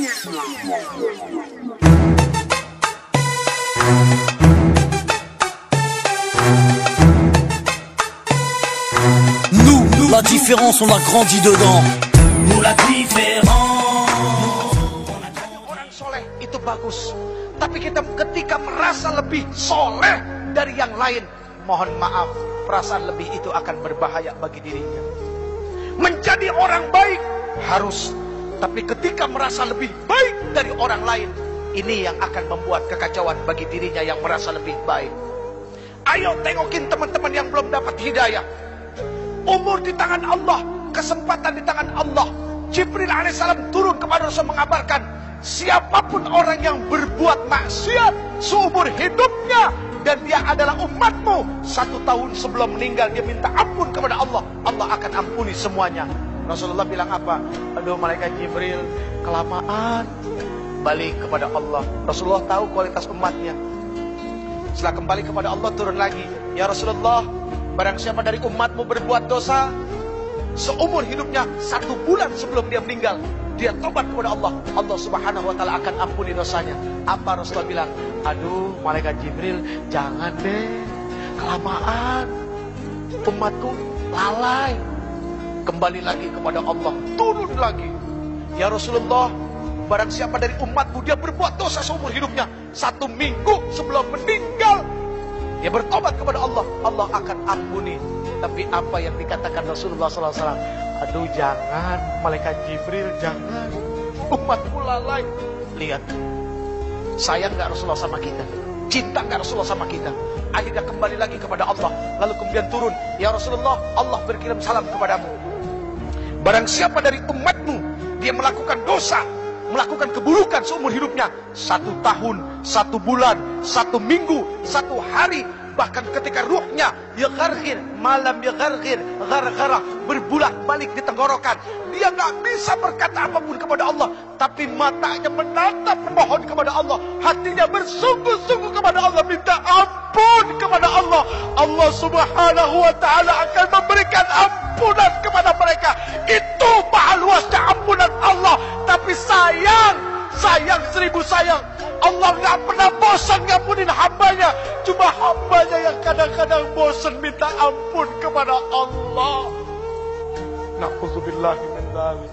Nous, la différence, on a grandi dedans. Nous la différence. Orang soleh itu bagus. Tapi kita ketika merasa lebih soleh dari yang lain, mohon maaf, perasaan lebih itu akan berbahaya bagi dirinya. Menjadi orang baik harus, tapi ketika merasa lebih baik dari orang lain, ini yang akan membuat kekacauan bagi dirinya yang merasa lebih baik. Ayo tengokin teman-teman yang belum dapat hidayah. Umur di tangan Allah, kesempatan di tangan Allah. Jibril alaihissalam turun kepada Rasul mengabarkan, siapa pun orang yang berbuat maksiat seumur hidupnya dan dia adalah umatmu satu tahun sebelum meninggal dia minta ampun kepada Allah Allah akan ampuni semuanya Rasulullah bilang apa? Aduh malaikat Jibril kelamaan balik kepada Allah. Rasulullah tahu kualitas umatnya. Setelah kembali kepada Allah turun lagi. Ya Rasulullah barang siapa dari umatmu berbuat dosa seumur hidupnya satu bulan sebelum dia meninggal dia tobat kepada Allah. Allah subhanahu wa ta'ala akan ampuni dosanya. Apa Rasulullah bilang? Aduh malaikat Jibril jangan deh. Kelamaan. Umatku lalai kembali lagi kepada Allah. Turun lagi. Ya Rasulullah barang siapa dari umatmu dia berbuat dosa seumur hidupnya. Satu minggu sebelum meninggal dia bertobat kepada Allah. Allah akan ampuni. Tapi apa yang dikatakan Rasulullah SAW aduh jangan. Malaikat Jibril jangan. Umatku lalai. Lihat. Sayang gak Rasulullah sama kita? Cinta gak Rasulullah sama kita? Akhirnya kembali lagi kepada Allah. Lalu kemudian turun. Ya Rasulullah Allah berkirim salam kepadamu barang siapa dari umatmu dia melakukan dosa melakukan keburukan seumur hidupnya satu tahun, satu bulan, satu minggu, satu hari bahkan ketika ruhnya ya gargir malam ya gargir gara-gara berbulat balik di tenggorokan dia nggak bisa berkata apa pun kepada Allah tapi matanya menatap memohon kepada Allah hatinya bersungguh-sungguh kepada Allah minta ampun kepada Allah. Allah subhanahu wa ta'ala akan memberikan ampunan kepada mereka. Itu maha luasnya ampunan Allah. Tapi sayang sayang seribu sayang. Allah nggak pernah bosan ngampunin hambanya. Cuma hambanya yang kadang-kadang bosan minta ampun kepada Allah. Na'udzubillahi min dzalik